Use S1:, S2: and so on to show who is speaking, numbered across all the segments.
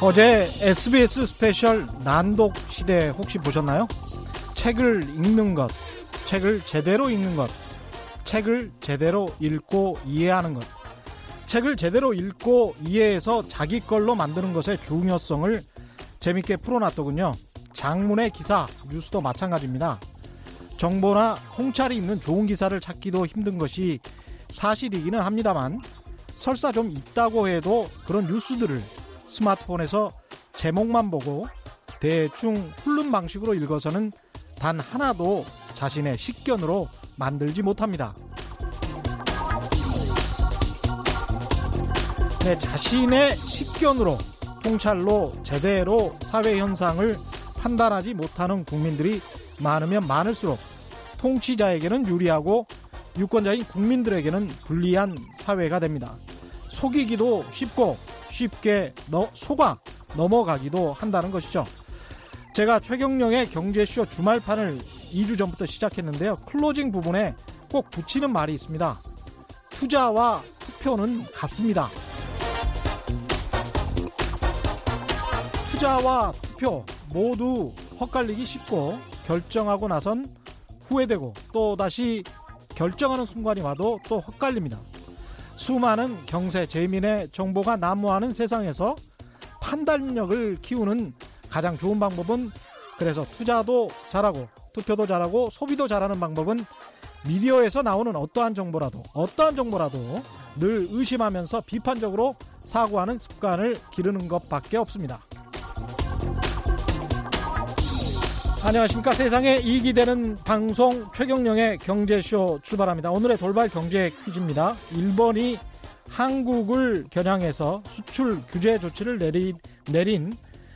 S1: 어제 SBS 스페셜 난독 시대 혹시 보셨나요? 책을 읽는 것, 책을 제대로 읽는 것, 책을 제대로 읽고 이해하는 것. 책을 제대로 읽고 이해해서 자기 걸로 만드는 것의 중요성을 재밌게 풀어놨더군요. 장문의 기사, 뉴스도 마찬가지입니다. 정보나 홍찰이 있는 좋은 기사를 찾기도 힘든 것이 사실이기는 합니다만 설사 좀 있다고 해도 그런 뉴스들을 스마트폰에서 제목만 보고 대충 훑는 방식으로 읽어서는 단 하나도 자신의 식견으로 만들지 못합니다. 네, 자신의 식견으로 통찰로 제대로 사회 현상을 판단하지 못하는 국민들이 많으면 많을수록 통치자에게는 유리하고 유권자인 국민들에게는 불리한 사회가 됩니다. 속이기도 쉽고 쉽게 너, 속아 넘어가기도 한다는 것이죠. 제가 최경령의 경제쇼 주말판을 2주 전부터 시작했는데요. 클로징 부분에 꼭 붙이는 말이 있습니다. 투자와 투표는 같습니다. 투자와 투표 모두 헛갈리기 쉽고 결정하고 나선 후회되고 또 다시 결정하는 순간이 와도 또 헛갈립니다. 수많은 경세 재민의 정보가 난무하는 세상에서 판단력을 키우는 가장 좋은 방법은 그래서 투자도 잘하고 투표도 잘하고 소비도 잘하는 방법은 미디어에서 나오는 어떠한 정보라도 어떠한 정보라도 늘 의심하면서 비판적으로 사고하는 습관을 기르는 것밖에 없습니다. 안녕하십니까 세상에 이익이 되는 방송 최경령의 경제쇼 출발합니다. 오늘의 돌발 경제 퀴즈입니다. 일본이 한국을 겨냥해서 수출 규제 조치를 내리, 내린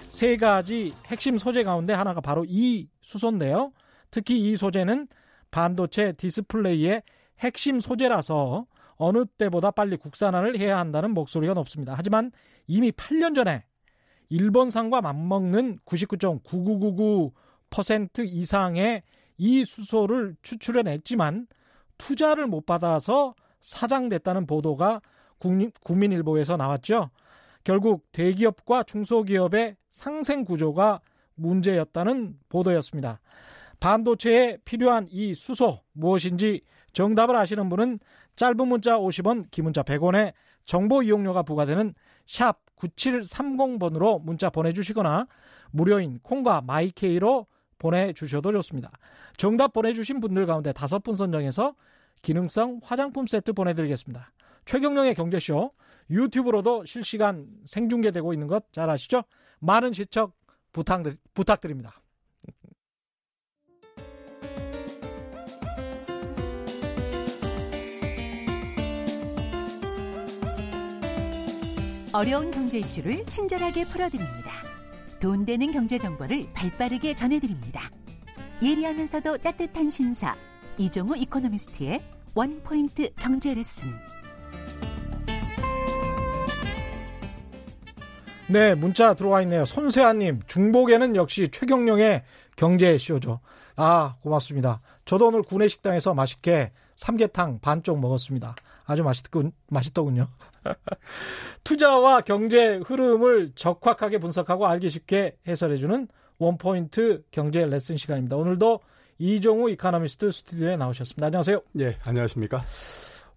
S1: 세 가지 핵심 소재 가운데 하나가 바로 이 수소인데요. 특히 이 소재는 반도체 디스플레이의 핵심 소재라서 어느 때보다 빨리 국산화를 해야 한다는 목소리가 높습니다. 하지만 이미 8년 전에 일본산과 맞먹는 99.9999 퍼센트 이상의 이 수소를 추출해냈지만 투자를 못 받아서 사장됐다는 보도가 국민, 일보에서 나왔죠. 결국 대기업과 중소기업의 상생 구조가 문제였다는 보도였습니다. 반도체에 필요한 이 수소 무엇인지 정답을 아시는 분은 짧은 문자 50원, 긴 문자 100원에 정보 이용료가 부과되는 샵 9730번으로 문자 보내주시거나 무료인 콩과 마이케이로 보내주셔도 좋습니다. 정답 보내주신 분들 가운데 다섯 분 선정해서 기능성 화장품 세트 보내드리겠습니다. 최경령의 경제쇼 유튜브로도 실시간 생중계되고 있는 것 잘 아시죠? 많은 시청 부탁드, 부탁드립니다.
S2: 어려운 경제 이슈를 친절하게 풀어드립니다. 돈 되는 경제 정보를 발빠르게 전해드립니다. 예리하면서도 따뜻한 신사 이종우 이코노미스트의 원포인트 경제 레슨.
S1: 네, 문자 들어와 있네요. 손세아님, 중복에는 역시 최경령의 경제쇼죠. 아, 고맙습니다. 저도 오늘 구내식당에서 맛있게 삼계탕 반쪽 먹었습니다. 아주 맛있군, 맛있더군요. 투자와 경제 흐름을 적확하게 분석하고 알기 쉽게 해설해주는 원포인트 경제 레슨 시간입니다. 오늘도 이종우 이카노미스트 스튜디오에 나오셨습니다. 안녕하세요. 예,
S3: 안녕하십니까.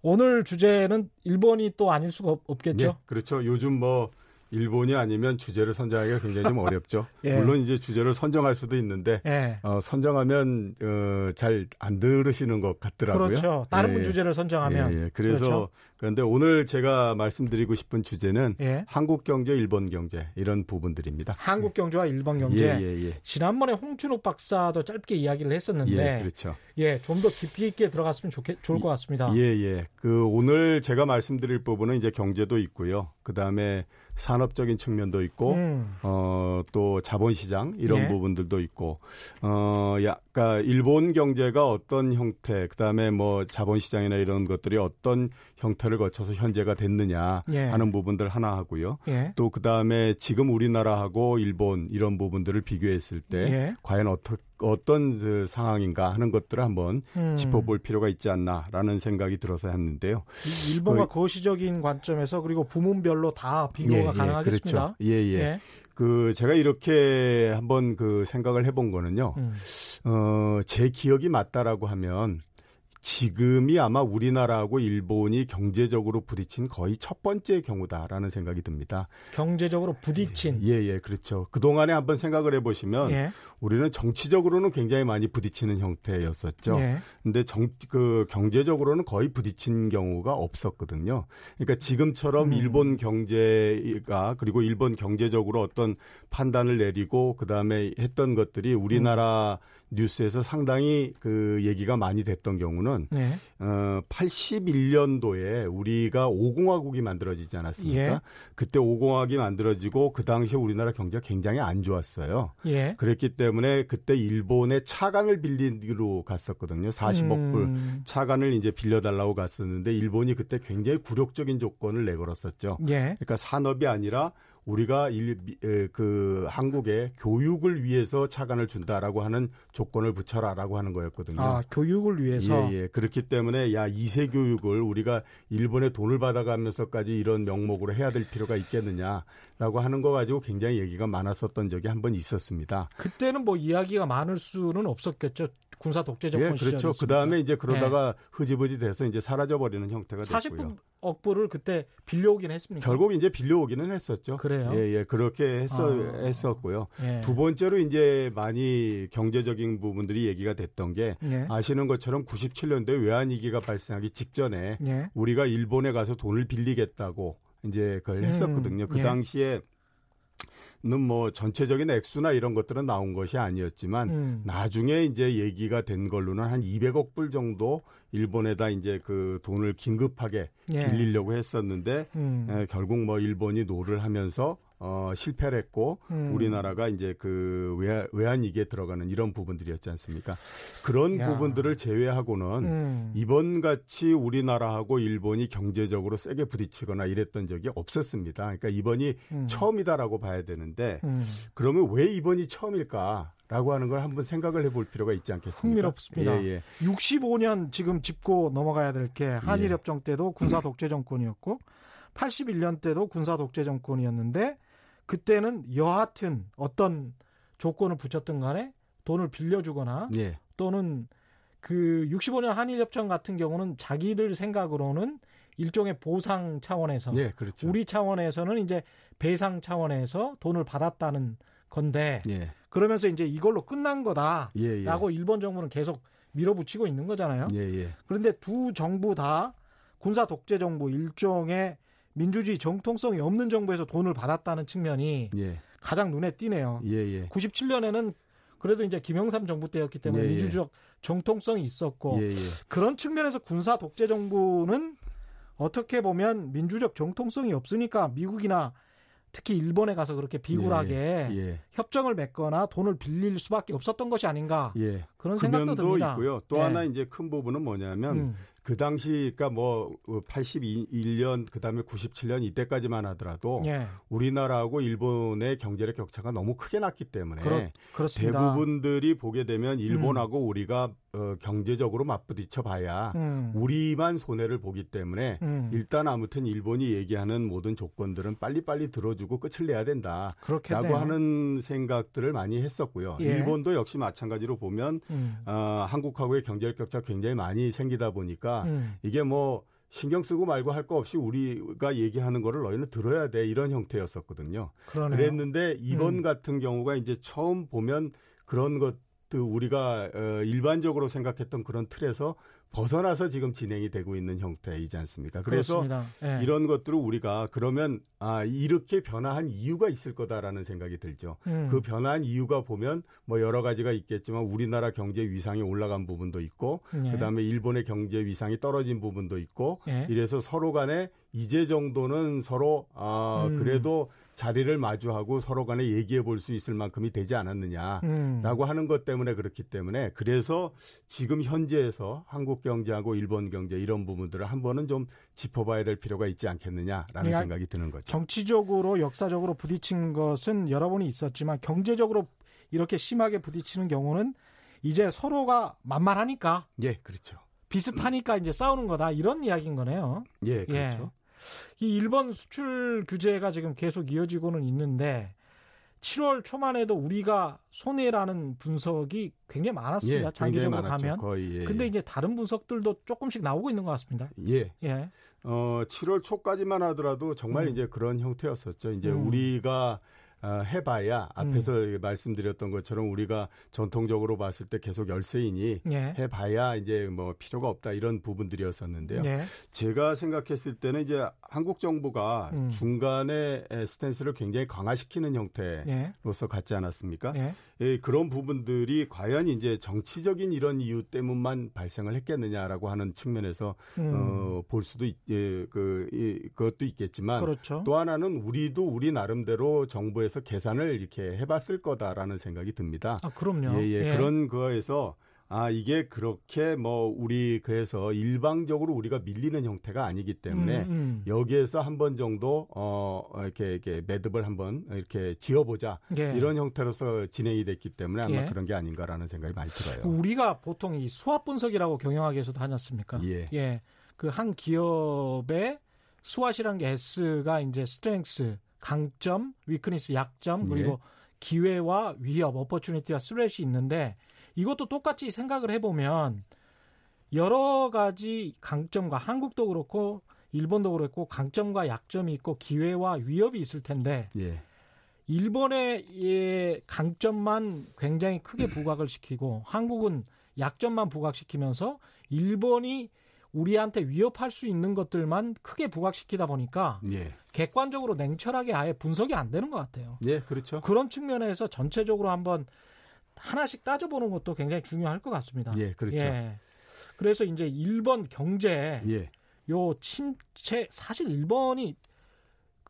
S1: 오늘 주제는 일본이 또 아닐 수가 없겠죠. 네,
S3: 그렇죠. 요즘 뭐 일본이 아니면 주제를 선정하기가 굉장히 좀 어렵죠. 예. 물론 이제 주제를 선정할 수도 있는데 예. 어, 선정하면 어, 잘안 들으시는 것 같더라고요. 그렇죠.
S1: 다른 예. 주제를 선정하면. 예, 예.
S3: 그래서 그렇죠. 그런데 오늘 제가 말씀드리고 싶은 주제는 예. 한국 경제, 일본 경제 이런 부분들입니다.
S1: 한국 예. 경제와 일본 경제. 지난번에 홍준호 박사도 짧게 이야기를 했었는데, 그렇죠. 예, 좀 더 깊이 있게 들어갔으면 좋게, 좋을 것 같습니다.
S3: 예, 예. 그 오늘 제가 말씀드릴 부분은 이제 경제도 있고요. 그 다음에 산업적인 측면도 있고 음. 어또 자본시장 이런 예. 부분들도 있고 어야 그러니까 일본 경제가 어떤 형태, 그다음에 뭐 자본 시장이나 이런 것들이 어떤 형태를 거쳐서 현재가 됐느냐 예. 하는 부분들 하나 하고요. 예. 또 그다음에 지금 우리나라하고 일본 이런 부분들을 비교했을 때 예. 과연 어떻 어떤 그 상황인가 하는 것들을 한번 음. 짚어볼 필요가 있지 않나라는 생각이 들어서 했는데요.
S1: 일본과 거시적인 어, 관점에서 그리고 부문별로 다 비교가 예, 예, 가능하겠습니다. 그렇죠.
S3: 예, 예. 예. 그 제가 이렇게 한번 그 생각을 해본 거는요. 음. 어제 기억이 맞다라고 하면 지금이 아마 우리나라하고 일본이 경제적으로 부딪힌 거의 첫 번째 경우다라는 생각이 듭니다.
S1: 경제적으로 부딪힌?
S3: 예, 예, 예 그렇죠. 그동안에 한번 생각을 해보시면 예. 우리는 정치적으로는 굉장히 많이 부딪히는 형태였었죠. 예. 근데 정, 그 경제적으로는 거의 부딪힌 경우가 없었거든요. 그러니까 지금처럼 음. 일본 경제가 그리고 일본 경제적으로 어떤 판단을 내리고 그 다음에 했던 것들이 우리나라 음. 뉴스에서 상당히 그 얘기가 많이 됐던 경우는 네. 어, 81년도에 우리가 5공화국이 만들어지지 않았습니까? 예. 그때 5공화국이 만들어지고 그 당시에 우리나라 경제가 굉장히 안 좋았어요. 예. 그랬기 때문에 그때 일본의 차관을 빌리로 갔었거든요. 40억 불 음. 차관을 이제 빌려달라고 갔었는데 일본이 그때 굉장히 굴욕적인 조건을 내걸었었죠. 예. 그러니까 산업이 아니라 우리가 일, 그 한국의 교육을 위해서 차관을 준다라고 하는 조건을 붙여라라고 하는 거였거든요. 아,
S1: 교육을 위해서. 예, 예.
S3: 그렇기 때문에 야 이세 교육을 우리가 일본의 돈을 받아가면서까지 이런 명목으로 해야 될 필요가 있겠느냐라고 하는 거 가지고 굉장히 얘기가 많았었던 적이 한 번 있었습니다.
S1: 그때는 뭐 이야기가 많을 수는 없었겠죠. 군사 독재 적권 예,
S3: 그렇죠. 그 다음에 이제 그러다가 예. 흐지부지 돼서 이제 사라져 버리는 형태가
S1: 됐고요.
S3: 40분...
S1: 억부를 그때 빌려오긴 했습니까?
S3: 결국 이제 빌려오기는 했었죠.
S1: 그래요?
S3: 예, 예, 그렇게 했어, 아. 했었고요. 예. 두 번째로 이제 많이 경제적인 부분들이 얘기가 됐던 게 예. 아시는 것처럼 97년도에 외환위기가 발생하기 직전에 예. 우리가 일본에 가서 돈을 빌리겠다고 이제 그걸 음. 했었거든요. 음, 그 예. 당시에 는뭐 전체적인 액수나 이런 것들은 나온 것이 아니었지만 음. 나중에 이제 얘기가 된 걸로는 한 200억 불 정도 일본에다 이제 그 돈을 긴급하게 예. 빌리려고 했었는데 음. 에, 결국 뭐 일본이 노를 하면서 어, 실패를 했고 음. 우리나라가 이제 그 외환, 외환위기에 들어가는 이런 부분들이었지 않습니까? 그런 야. 부분들을 제외하고는 음. 이번 같이 우리나라하고 일본이 경제적으로 세게 부딪히거나 이랬던 적이 없었습니다. 그러니까 이번이 음. 처음이다라고 봐야 되는데 음. 그러면 왜 이번이 처음일까? 라고 하는 걸 한번 생각을 해볼 필요가 있지 않겠습니까?
S1: 흥미롭습니다. 예, 예. 65년 지금 짚고 넘어가야 될 게 한일협정 예. 때도 군사 독재 정권이었고 81년 때도 군사 독재 정권이었는데 그때는 여하튼 어떤 조건을 붙였든 간에 돈을 빌려주거나 예. 또는 그 65년 한일협정 같은 경우는 자기들 생각으로는 일종의 보상 차원에서 예, 그렇죠. 우리 차원에서는 이제 배상 차원에서 돈을 받았다는 건데 예. 그러면서 이제 이걸로 끝난 예, 예. 거다라고 일본 정부는 계속 밀어붙이고 있는 거잖아요. 예, 그런데 두 정부 다 군사 독재 정부 일종의 민주주의 정통성이 없는 정부에서 돈을 받았다는 측면이 예. 가장 눈에 띄네요. 예예. 97년에는 예. 그래도 이제 김영삼 정부 때였기 때문에 예예. 민주주의적 정통성이 있었고 예예. 예. 그런 측면에서 군사 독재 정부는 어떻게 보면 민주적 정통성이 없으니까 미국이나 특히 일본에 가서 그렇게 비굴하게 예, 예. 예. 협정을 맺거나 돈을 빌릴 수밖에 없었던 것이 아닌가 예. 그런 생각도 듭니다. 있고요.
S3: 또 하나 이제 큰 부분은 뭐냐면 음. 그 당시 뭐, 그니까뭐 81년 그다음에 97년 이때까지만 하더라도 예. 우리나라하고 일본의 경제력 격차가 너무 크게 났기 때문에 그렇, 대부분들이 보게 되면 일본하고 음. 우리가 어, 경제적으로 맞부딪혀 봐야 음. 우리만 손해를 보기 때문에 음. 일단 아무튼 일본이 얘기하는 모든 조건들은 빨리빨리 들어주고 끝을 내야 된다. 라고 하는 생각들을 많이 했었고요. 예. 일본도 역시 마찬가지로 보면 음. 어, 한국하고의 경제 격차 굉장히 많이 생기다 보니까 음. 이게 뭐 신경 쓰고 말고 할 거 없이 우리가 얘기하는 거를 너희는 들어야 돼 이런 형태였었거든요. 그러네요. 그랬는데 이번 음. 같은 경우가 이제 처음 보면 그런 것또 우리가 어, 일반적으로 생각했던 그런 틀에서 벗어나서 지금 진행이 되고 있는 형태이지 않습니까? 그래서 네. 이런 것들을 우리가 그러면 아 이렇게 변화한 이유가 있을 거다라는 생각이 들죠. 음. 그 변화한 이유가 보면 뭐 여러 가지가 있겠지만 우리나라 경제 위상이 올라간 부분도 있고 네. 그다음에 일본의 경제 위상이 떨어진 부분도 있고 네. 이래서 서로 간에 이제 정도는 서로 아 음. 그래도 자리를 마주하고 서로 간에 얘기해 볼 수 있을 만큼이 되지 않았느냐라고 음. 하는 것 때문에 그렇기 때문에 그래서 지금 현재에서 한국 경제하고 일본 경제 이런 부분들을 한 번은 좀 짚어봐야 될 필요가 있지 않겠느냐라는 그러니까 생각이 드는 거죠.
S1: 정치적으로 역사적으로 부딪힌 것은 여러 번이 있었지만 경제적으로 이렇게 심하게 부딪히는 경우는 이제 서로가 만만하니까.
S3: 예, 그렇죠.
S1: 비슷하니까 이제 싸우는 거다 이런 이야기인 거네요.
S3: 예, 그렇죠. 예.
S1: 이 일본 수출 규제가 지금 계속 이어지고는 있는데 7월 초만 해도 우리가 손해라는 분석이 굉장히 많았습니다. 예, 장기적으로 가면. 거의, 예, 근데 이제 다른 분석들도 조금씩 나오고 있는 것 같습니다.
S3: 예. 예. 어, 7월 초까지만 하더라도 정말 음. 이제 그런 형태였었죠. 이제 음. 우리가 어, 해봐야 앞에서 음. 말씀드렸던 것처럼 우리가 전통적으로 봤을 때 계속 열세이니 예. 해봐야 이제 뭐 필요가 없다 이런 부분들이었었는데요. 예. 제가 생각했을 때는 이제 한국 정부가 음. 중간에 스탠스를 굉장히 강화시키는 형태로서 같지 예. 않았습니까? 예. 예. 그런 부분들이 과연 이제 정치적인 이런 이유 때문만 발생을 했겠느냐라고 하는 측면에서 음. 어, 볼 수도 있, 예, 그, 예, 그것도 있겠지만 그렇죠. 또 하나는 우리도 우리 나름대로 정부의 거에서 계산을 이렇게 해봤을 거다라는 생각이 듭니다.
S1: 아, 그럼요. 예, 예.
S3: 예. 그런 거에서 아, 이게 그렇게 뭐 우리 그래서 일방적으로 우리가 밀리는 형태가 아니기 때문에 음, 음. 여기에서 한 번 정도 어 이렇게 이렇게 매듭을 한번 이렇게 지어 보자. 예. 이런 형태로서 진행이 됐기 때문에 아마 예. 그런 게 아닌가라는 생각이 많이 들어요.
S1: 우리가 보통 이 수합 분석이라고 경영학에서 다녔습니까? 예. 예. 그 한 기업의 수합이라는 게 S가 이제 스트렝스 강점, 위크니스, 약점 예. 그리고 네. 기회와 위협, 어퍼튜니티와 스레시 트 있는데 이것도 똑같이 생각을 해보면 여러 가지 강점과 한국도 그렇고 일본도 그렇고 강점과 약점이 있고 기회와 위협이 있을 텐데 예. 일본의 강점만 굉장히 크게 부각을 시키고 한국은 약점만 부각시키면서 일본이 우리한테 위협할 수 있는 것들만 크게 부각시키다 보니까 예. 객관적으로 냉철하게 아예 분석이 안 되는 것 같아요.
S3: 예, 그렇죠.
S1: 그런 측면에서 전체적으로 한번 하나씩 따져보는 것도 굉장히 중요할 것 같습니다.
S3: 예, 그렇죠. 예.
S1: 그래서 이제 1번 경제 예. 요 침체 사실 1번이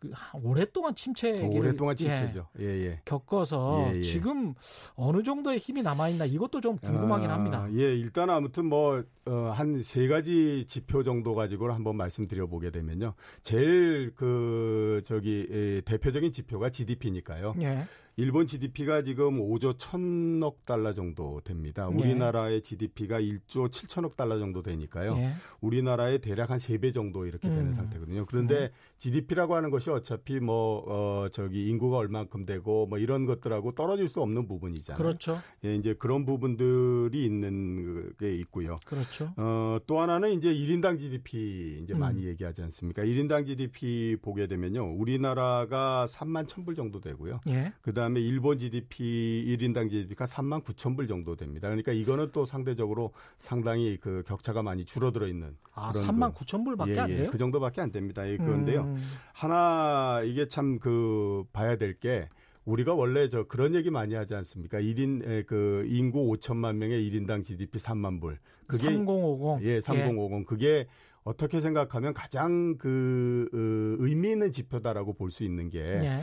S1: 그 오랫동안 침체를
S3: 어, 오랫동안 침체죠. 예, 예. 예.
S1: 겪어서 예, 예, 지금 어느 정도의 힘이 남아 있나 이것도 좀 궁금하긴
S3: 아,
S1: 합니다.
S3: 예, 일단 아무튼 뭐 한세 어, 가지 지표 정도 가지고 한번 말씀드려 보게 되면요. 제일 그 저기 대표적인 지표가 GDP니까요. 일본 GDP가 지금 5조 1000억 달러 정도 됩니다. 네. 우리나라의 GDP가 1조 7천억 달러 정도 되니까요. 네. 우리나라의 대략 한 3배 정도 이렇게 되는 음. 상태거든요. 그런데 GDP라고 네. 하는 것이 어차피 뭐, 어, 저기 인구가 얼만큼 되고 뭐 이런 것들하고 떨어질 수 없는 부분이잖아요. 그렇죠. 예, 이제 그런 부분들이 있는 게 있고요.
S1: 그렇죠.
S3: 어, 또 하나는 이제 1인당 GDP 이제 음. 많이 얘기하지 않습니까? 1인당 GDP 보게 되면요. 우리나라가 3만 1000불 정도 되고요. 예. 그다음 그다음에 일본 GDP 1인당 GDP가 3만 9천 불 정도 됩니다. 그러니까 이거는 또 상대적으로 상당히 그 격차가 많이 줄어들어 있는
S1: 아,
S3: 3만
S1: 9천 그 불밖에 예, 안 예, 돼요?
S3: 그 정도밖에 안 됩니다. 예, 그런데요. 음. 하나 이게 참 그 봐야 될 게 우리가 원래 저 그런 얘기 많이 하지 않습니까? 1인 그 인구 5천만 명의 1인당 GDP 3만 불.
S1: 그게 3050.
S3: 예, 3050. 예. 그게 어떻게 생각하면 가장 그 어, 의미 있는 지표다라고 볼 수 있는 게 예.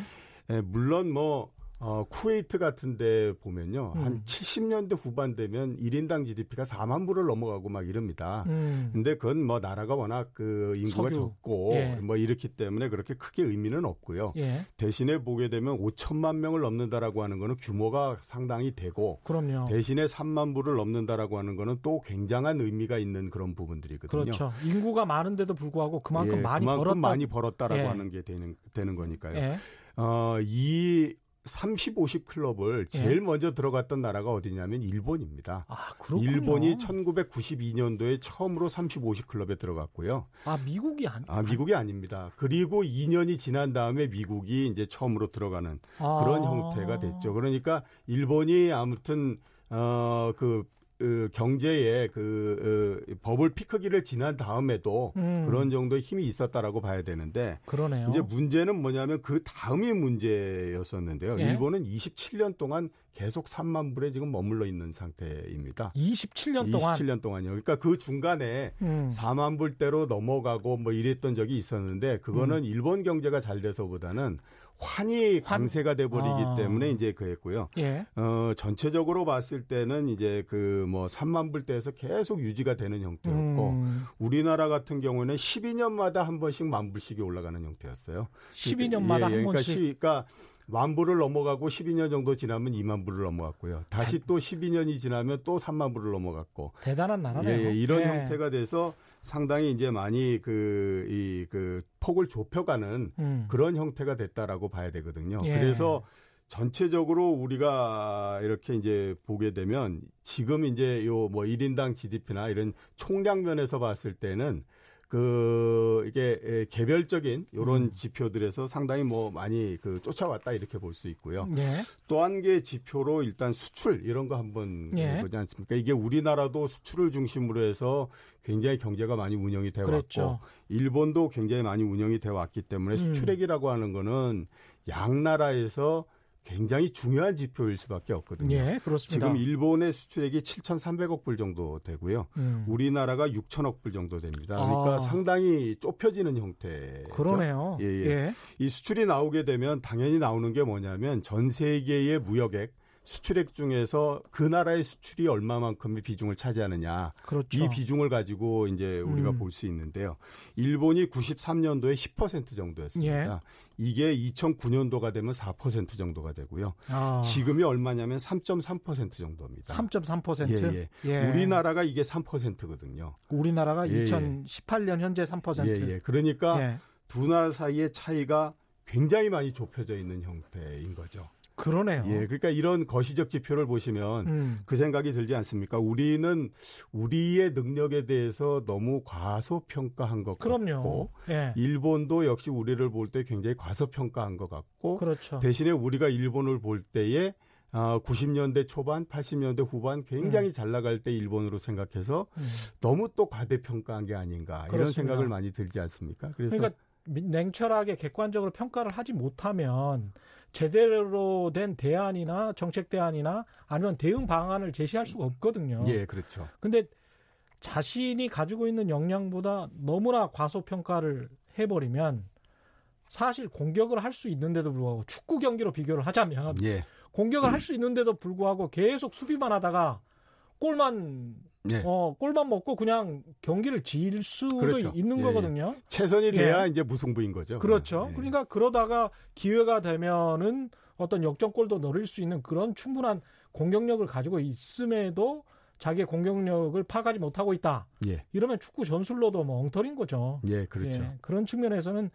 S3: 예, 물론 뭐 어, 쿠웨이트 같은 데 보면요. 음. 한 70년대 후반 되면 1인당 GDP가 4만 불을 넘어가고 막이릅니다 음. 근데 그건 뭐 나라가 워낙 그 인구가 석유. 적고 예. 뭐 이렇기 때문에 그렇게 크게 의미는 없고요. 예. 대신에 보게 되면 5천만 명을 넘는다라고 하는 거는 규모가 상당히 되고
S1: 그럼요.
S3: 대신에 3만 불을 넘는다라고 하는 거는 또 굉장한 의미가 있는 그런 부분들이거든요. 그렇죠.
S1: 인구가 많은데도 불구하고 그만큼 예, 많이
S3: 그만큼
S1: 벌었다.
S3: 많이 벌었다라고 예. 하는 게 되는 되는 거니까요. 예. 어, 이 30, 50 클럽을 예. 제일 예. 먼저 들어갔던 나라가 어디냐면 일본입니다.
S1: 아,
S3: 그렇군요. 일본이 1992년도에 처음으로 30, 50 클럽에 들어갔고요.
S1: 아, 미국이 아니
S3: 아, 미국이 아닙니다. 그리고 2년이 지난 다음에 미국이 이제 처음으로 들어가는 아. 그런 형태가 됐죠. 그러니까 일본이 아무튼 어그 그 어, 경제의 그 어, 버블 피크기를 지난 다음에도 음. 그런 정도의 힘이 있었다라고 봐야 되는데
S1: 그러네요.
S3: 이제 문제는 뭐냐면 그 다음이 문제였었는데요. 예? 일본은 27년 동안 계속 3만 불에 지금 머물러 있는 상태입니다.
S1: 27년 동안
S3: 27년 동안요. 그러니까 그 중간에 음. 4만 불대로 넘어가고 뭐 이랬던 적이 있었는데 그거는 음. 일본 경제가 잘 돼서보다는 환이 강세가 돼버리기 아. 때문에 이제 그랬고요. 예. 어, 전체적으로 봤을 때는 이제 그 뭐 3만 불대에서 계속 유지가 되는 형태였고 음. 우리나라 같은 경우는 12년마다 한 번씩 만 불씩이 올라가는 형태였어요.
S1: 12년마다 그러니까 예, 한 그러니까 번씩. 시,
S3: 그러니까 만 불을 넘어가고 12년 정도 지나면 2만 불을 넘어갔고요. 다시 대... 또 12년이 지나면 또 3만 불을 넘어갔고.
S1: 대단한 나라네요.
S3: 예, 예 이런 예. 형태가 돼서 상당히 이제 많이 그, 이, 그, 폭을 좁혀가는 음. 그런 형태가 됐다라고 봐야 되거든요. 예. 그래서 전체적으로 우리가 이렇게 이제 보게 되면 지금 이제 요 뭐 1인당 GDP나 이런 총량 면에서 봤을 때는 그 이게 개별적인 이런 음. 지표들에서 상당히 뭐 많이 그 쫓아왔다 이렇게 볼 수 있고요. 예. 또한 개 지표로 일단 수출 이런 거 한번 예. 보지 않습니까? 이게 우리나라도 수출을 중심으로 해서 굉장히 경제가 많이 운영이 되어 왔고 그렇죠. 일본도 굉장히 많이 운영이 되어 왔기 때문에 음. 수출액이라고 하는 거는 양 나라에서 굉장히 중요한 지표일 수밖에 없거든요. 예,
S1: 그렇습니다.
S3: 지금 일본의 수출액이 7,300억 불 정도 되고요. 음. 우리나라가 6,000억 불 정도 됩니다. 그러니까 아. 상당히 좁혀지는 형태.
S1: 그러네요.
S3: 예, 예. 예. 이 수출이 나오게 되면 당연히 나오는 게 뭐냐면 전 세계의 무역액 수출액 중에서 그 나라의 수출이 얼마만큼의 비중을 차지하느냐. 그렇죠. 이 비중을 가지고 이제 우리가 음. 볼수 있는데요. 일본이 93년도에 10% 정도였습니다. 예. 이게 2009년도가 되면 4% 정도가 되고요. 아. 지금이 얼마냐면 3.3% 정도입니다.
S1: 3.3%?
S3: 예, 예. 예. 우리나라가 이게 3%거든요.
S1: 우리나라가 예, 2018년 예. 현재 3%. 예, 예.
S3: 그러니까 예. 두나 사이의 차이가 굉장히 많이 좁혀져 있는 형태인 거죠.
S1: 그러네요. 예,
S3: 그러니까 이런 거시적 지표를 보시면 음. 그 생각이 들지 않습니까? 우리는 우리의 능력에 대해서 너무 과소평가한 것 그럼요. 같고, 예. 일본도 역시 우리를 볼 때 굉장히 과소평가한 것 같고, 그렇죠. 대신에 우리가 일본을 볼 때에 아, 90년대 초반, 80년대 후반 굉장히 음. 잘 나갈 때 일본으로 생각해서 음. 너무 또 과대평가한 게 아닌가 그렇습니다. 이런 생각을 많이 들지 않습니까?
S1: 그래서 그러니까 냉철하게 객관적으로 평가를 하지 못하면 제대로 된 대안이나 정책 대안이나 아니면 대응 방안을 제시할 수가 없거든요.
S3: 예, 그렇죠. 근데
S1: 자신이 가지고 있는 역량보다 너무나 과소평가를 해버리면 사실 공격을 할 수 있는데도 불구하고 축구 경기로 비교를 하자면 예. 공격을 음. 할수 있는데도 불구하고 계속 수비만 하다가 골만 네. 어, 골만 먹고 그냥 경기를 질 수도 그렇죠. 있는 예, 예, 거거든요.
S3: 최선이 돼야 예. 이제 무승부인 거죠.
S1: 그렇죠. 예. 그러니까 그러다가 기회가 되면은 어떤 역전골도 넣을 수 있는 그런 충분한 공격력을 가지고 있음에도 자기의 공격력을 파악하지 못하고 있다. 예. 이러면 축구 전술로도 뭐 엉터리인 거죠.
S3: 예, 그렇죠. 예,
S1: 그런 측면에서는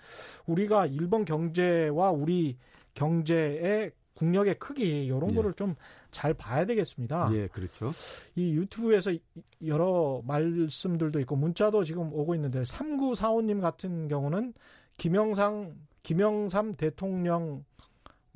S1: 우리가 일본 경제와 우리 경제의 국력의 크기 이런 예. 거를 좀 잘 봐야 되겠습니다.
S3: 예, 그렇죠.
S1: 이 유튜브에서 여러 말씀들도 있고 문자도 지금 오고 있는데 3945님 같은 경우는 김영상 김영삼 대통령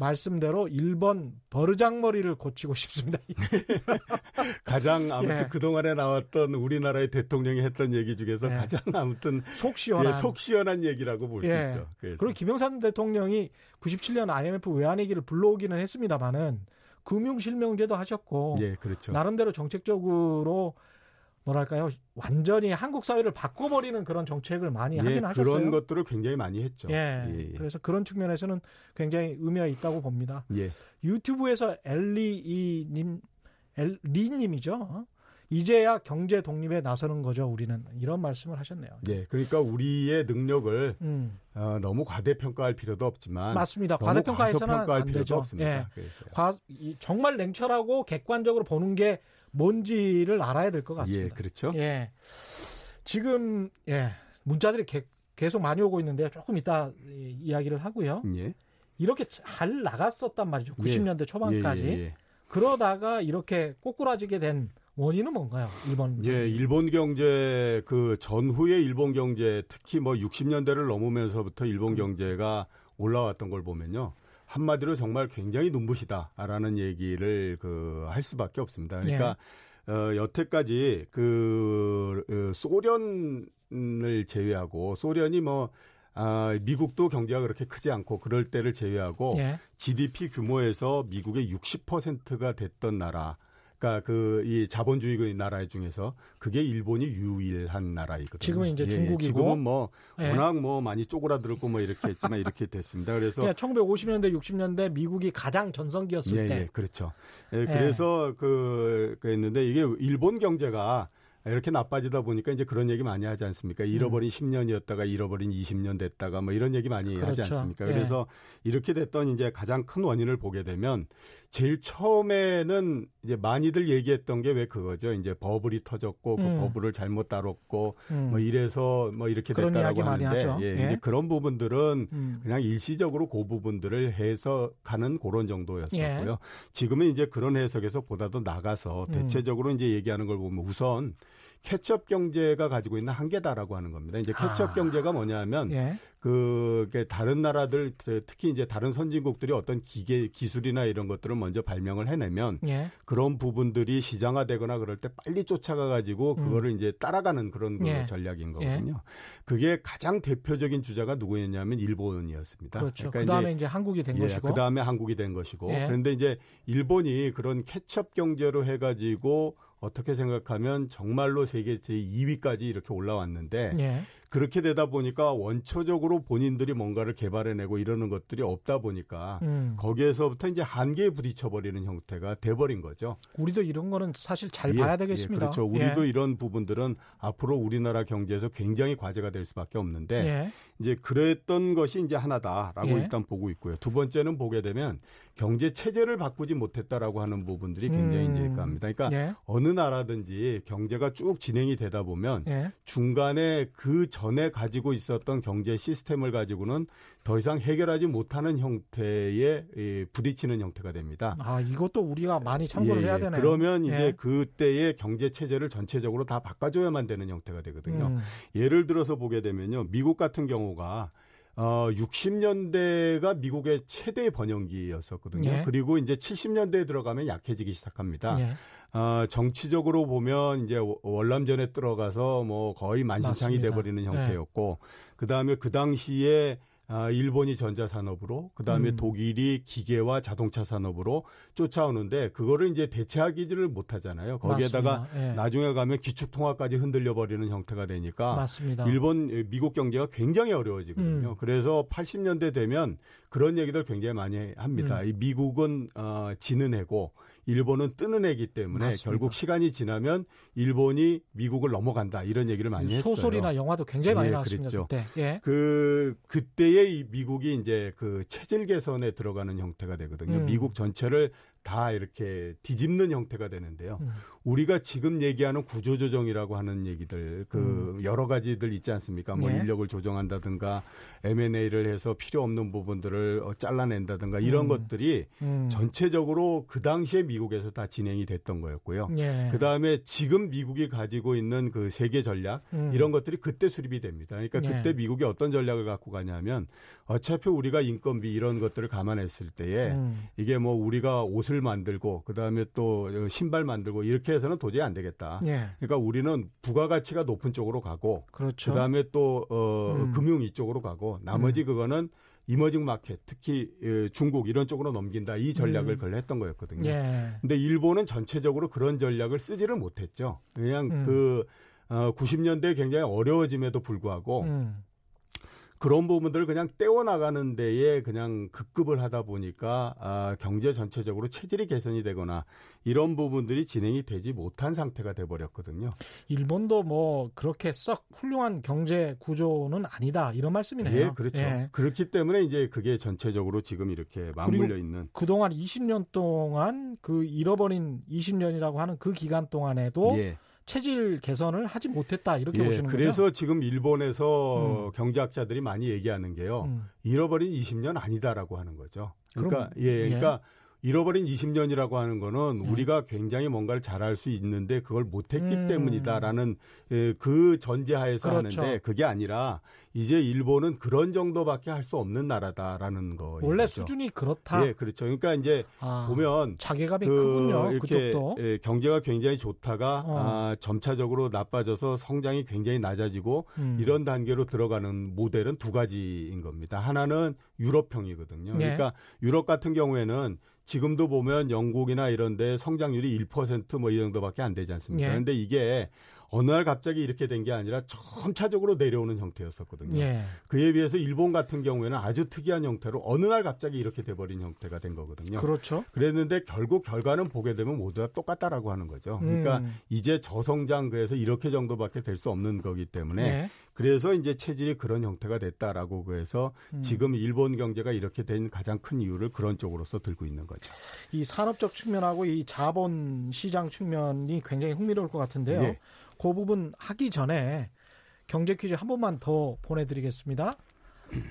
S1: 말씀대로 1번 버르장머리를 고치고 싶습니다.
S3: 가장 아무튼 예. 그동안에 나왔던 우리나라의 대통령이 했던 얘기 중에서 예. 가장 아무튼 속 시원한 예, 속 시원한 얘기라고 볼수 예.
S1: 있죠. 그래서. 그리고 김영삼 대통령이 97년 IMF 외환위기를 불러오기는 했습니다마는 금융 실명제도 하셨고 예, 그렇죠. 나름대로 정책적으로 뭐랄까요 완전히 한국 사회를 바꿔버리는 그런 정책을 많이 예, 하긴 예, 하셨어요.
S3: 그런 것들을 굉장히 많이 했죠.
S1: 예, 예, 예, 그래서 그런 측면에서는 굉장히 의미가 있다고 봅니다. 예. 유튜브에서 엘리이님, 엘리님이죠. 이제야 경제 독립에 나서는 거죠. 우리는 이런 말씀을 하셨네요.
S3: 네, 그러니까 우리의 능력을 음. 어, 너무 과대평가할 필요도 없지만
S1: 맞습니다. 과대평가해서는 안 되죠. 없습니다. 예. 과, 정말 냉철하고 객관적으로 보는 게 뭔지를 알아야 될것 예, 같습니다.
S3: 예, 그렇죠.
S1: 예. 지금 예, 문자들이 개, 계속 많이 오고 있는데 조금 이따 이야기를 하고요. 예. 이렇게 잘 나갔었단 말이죠. 90년대 예. 초반까지. 예, 예, 그러다가 이렇게 꼬꾸라지게 된 원인은 뭔가요?
S3: 일본. 예, 일본 경제 그 전후의 일본 경제 특히 뭐 60년대를 넘으면서부터 일본 경제가 올라왔던 걸 보면요. 한마디로 정말 굉장히 눈부시다라는 얘기를 그할 수밖에 없습니다. 그러니까 예. 어, 여태까지 그 어, 소련을 제외하고 소련이 뭐 아, 미국도 경제가 그렇게 크지 않고 그럴 때를 제외하고 예. GDP 규모에서 미국의 60%가 됐던 나라. 그러니까 그이 자본주의 의 나라 중에서 그게 일본이 유일한 나라이거든요.
S1: 지금은 이제 예, 예. 중국이고
S3: 지금은 뭐 예. 워낙 뭐 많이 쪼그라들었고 뭐 이렇게 했지만 이렇게 됐습니다.
S1: 그래서 1950년대 그러니까 60년대 미국이 가장 전성기였을
S3: 예,
S1: 예. 때.
S3: 그렇죠. 예, 그렇죠. 예, 그래서 그 그랬는데 이게 일본 경제가 이렇게 나빠지다 보니까 이제 그런 얘기 많이 하지 않습니까? 음. 잃어버린 음. 10년이었다가 잃어버린 20년 됐다가 뭐 이런 얘기 많이 그렇죠. 하지 않습니까? 예. 그래서 이렇게 됐던 이제 가장 큰 원인을 보게 되면 제일 처음에는 이제 많이들 얘기했던 게 왜 그거죠? 이제 버블이 터졌고 뭐 음. 그 버블을 잘못 다뤘고 음. 뭐 이래서 뭐 이렇게 됐다라고 하는데 예, 예. 이제 그런 부분들은 음. 그냥 일시적으로 그 부분들을 해석하는 그런 정도였었고요. 예. 지금은 이제 그런 해석에서 보다도 나가서 음. 대체적으로 이제 얘기하는 걸 보면 우선 캐치업 경제가 가지고 있는 한계다라고 하는 겁니다. 이제 캐치업 아. 경제가 뭐냐면 예. 그 다른 나라들 그 특히 이제 다른 선진국들이 어떤 기계 기술이나 이런 것들을 먼저 발명을 해내면 예. 그런 부분들이 시장화되거나 그럴 때 빨리 쫓아가 가지고 음. 그거를 음. 이제 따라가는 그런 그 예. 전략인 예. 거거든요. 그게 가장 대표적인 주자가 누구였냐면 일본이었습니다.
S1: 그렇죠. 그러니까 그다음에 이제, 한국이 된 예, 것이고
S3: 그다음에 한국이 된 것이고 예. 그런데 이제 일본이 그런 캐치업 경제로 해가지고 어떻게 생각하면 정말로 세계 제2위까지 이렇게 올라왔는데 예. 그렇게 되다 보니까 원초적으로 본인들이 뭔가를 개발해내고 이러는 것들이 없다 보니까 음. 거기에서부터 이제 한계에 부딪혀버리는 형태가 돼버린 거죠.
S1: 우리도 이런 거는 사실 잘 예, 봐야 되겠습니다. 예, 그렇죠.
S3: 우리도 예. 이런 부분들은 앞으로 우리나라 경제에서 굉장히 과제가 될 수밖에 없는데 예. 이제 그랬던 것이 이제 하나다라고 예. 일단 보고 있고요. 두 번째는 보게 되면 경제 체제를 바꾸지 못했다라고 하는 부분들이 굉장히 음. 예가합니다. 그러니까 예. 어느 나라든지 경제가 쭉 진행이 되다 보면 예. 중간에 그 전에 가지고 있었던 경제 시스템을 가지고는 더 이상 해결하지 못하는 형태에 예, 부딪히는 형태가 됩니다.
S1: 아 이것도 우리가 많이 참고를 예, 해야 예. 되네요.
S3: 그러면 이제 예. 그때의 경제 체제를 전체적으로 다 바꿔줘야만 되는 형태가 되거든요. 음. 예를 들어서 보게 되면요, 미국 같은 경우가 어, 60년대가 미국의 최대 번영기였었거든요. 예. 그리고 이제 70년대에 들어가면 약해지기 시작합니다. 예. 어, 정치적으로 보면 이제 월남전에 들어가서 뭐 거의 만신창이 돼버리는 네. 형태였고, 네. 그 다음에 그 당시에 아, 일본이 전자산업으로, 그 다음에 음. 독일이 기계와 자동차 산업으로 쫓아오는데, 그거를 이제 대체하기를 못하잖아요. 거기에다가 예. 나중에 가면 기축통화까지 흔들려버리는 형태가 되니까.
S1: 맞습니다.
S3: 일본, 미국 경제가 굉장히 어려워지거든요. 음. 그래서 80년대 되면 그런 얘기들 굉장히 많이 합니다. 음. 이 미국은, 어, 지는 해고, 일본은 뜨는 애기 때문에 맞습니다. 결국 시간이 지나면 일본이 미국을 넘어간다 이런 얘기를 많이 소설이 했어요.
S1: 소설이나 영화도 굉장히 많이 예, 나왔습니다. 그 그때. 예. 그 그때의
S3: 미국이 이제 그 체질 개선에 들어가는 형태가 되거든요. 음. 미국 전체를 다 이렇게 뒤집는 형태가 되는데요. 음. 우리가 지금 얘기하는 구조조정이라고 하는 얘기들 그 음. 여러 가지들 있지 않습니까? 뭐 예. 인력을 조정한다든가 M&A를 해서 필요 없는 부분들을 어, 잘라낸다든가 이런 음. 것들이 음. 전체적으로 그 당시에 미국에서 다 진행이 됐던 거였고요. 예. 그 다음에 지금 미국이 가지고 있는 그 세계 전략 음. 이런 것들이 그때 수립이 됩니다. 그러니까 예. 그때 예. 미국이 어떤 전략을 갖고 가냐면 어차피 우리가 인건비 이런 것들을 감안했을 때에 음. 이게 뭐 우리가 옷을 만들고 그다음에 또 신발 만들고 이렇게 해서는 도저히 안 되겠다. 예. 그러니까 우리는 부가가치가 높은 쪽으로 가고 그렇죠. 그다음에 또 어, 음. 금융 이쪽으로 가고 나머지 음. 그거는 이머징 마켓 특히 예, 중국 이런 쪽으로 넘긴다 이 전략을 음. 걸 했던 거였거든요. 예. 근데 일본은 전체적으로 그런 전략을 쓰지를 못했죠. 그냥 음. 그 어, 90년대 굉장히 어려워짐에도 불구하고 음. 그런 부분들을 그냥 떼어나가는 데에 그냥 급급을 하다 보니까 아, 경제 전체적으로 체질이 개선이 되거나 이런 부분들이 진행이 되지 못한 상태가 돼버렸거든요.
S1: 일본도 뭐 그렇게 썩 훌륭한 경제 구조는 아니다 이런 말씀이네요.
S3: 예, 그렇죠. 예. 그렇기 때문에 이제 그게 전체적으로 지금 이렇게 맞물려 있는.
S1: 그동안 20년 동안 그 잃어버린 20년이라고 하는 그 기간 동안에도 예. 체질 개선을 하지 못했다 이렇게 예, 보시는
S3: 거죠? 그래서 지금 일본에서 음. 경제학자들이 많이 얘기하는 게요. 음. 잃어버린 20년 아니다라고 하는 거죠. 그러니까 그럼, 예, 그러니까 예. 잃어버린 20년이라고 하는 거는 음. 우리가 굉장히 뭔가를 잘할 수 있는데 그걸 못했기 음. 때문이다라는 예, 그 전제하에서 그렇죠. 하는데 그게 아니라 이제 일본은 그런 정도밖에 할 수 없는 나라다라는 거
S1: 원래 거죠. 수준이 그렇다.
S3: 예, 그렇죠. 그러니까 이제 아, 보면
S1: 자괴감이 그, 크군요.
S3: 이렇게
S1: 그쪽도.
S3: 예, 경제가 굉장히 좋다가 어. 아, 점차적으로 나빠져서 성장이 굉장히 낮아지고 음. 이런 단계로 들어가는 모델은 두 가지인 겁니다. 하나는 유럽형이거든요. 예. 그러니까 유럽 같은 경우에는 지금도 보면 영국이나 이런 데 성장률이 1%뭐 이 정도밖에 안 되지 않습니까? 예. 그런데 이게 어느 날 갑자기 이렇게 된 게 아니라 점차적으로 내려오는 형태였었거든요. 예. 그에 비해서 일본 같은 경우에는 아주 특이한 형태로 어느 날 갑자기 이렇게 돼버린 형태가 된 거거든요.
S1: 그렇죠.
S3: 그랬는데 결국 결과는 보게 되면 모두 다 똑같다라고 하는 거죠. 그러니까 음. 이제 저성장 그래서 이렇게 정도밖에 될 수 없는 거기 때문에 예. 그래서 이제 체질이 그런 형태가 됐다라고 해서 음. 지금 일본 경제가 이렇게 된 가장 큰 이유를 그런 쪽으로서 들고 있는 거죠.
S1: 이 산업적 측면하고 이 자본 시장 측면이 굉장히 흥미로울 것 같은데요. 예. 그 부분 하기 전에 경제 퀴즈 한 번만 더 보내드리겠습니다.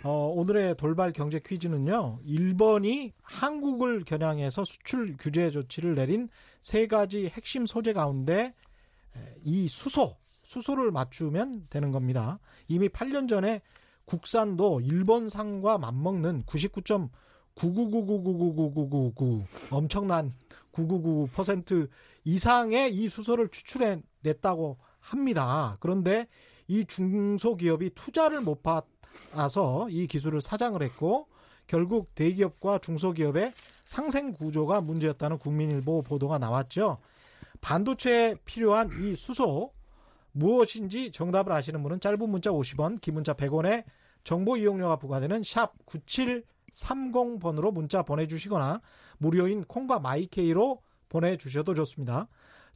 S1: 어, 오늘의 돌발 경제 퀴즈는요. 1번이 한국을 겨냥해서 수출 규제 조치를 내린 세 가지 핵심 소재 가운데 이 수소, 수소를 맞추면 되는 겁니다. 이미 8년 전에 국산도 일본산과 맞먹는 99.999999999 엄청난 999% 이상의 이 수소를 추출해 냈다고 합니다. 그런데 이 중소기업이 투자를 못 받아서 이 기술을 사장을 했고 결국 대기업과 중소기업의 상생 구조가 문제였다는 국민일보 보도가 나왔죠. 반도체에 필요한 이 수소 무엇인지 정답을 아시는 분은 짧은 문자 50원, 긴 문자 100원에 정보 이용료가 부과되는 샵 9730번으로 문자 보내주시거나 무료인 콩과 마이케이로 보내주셔도 좋습니다.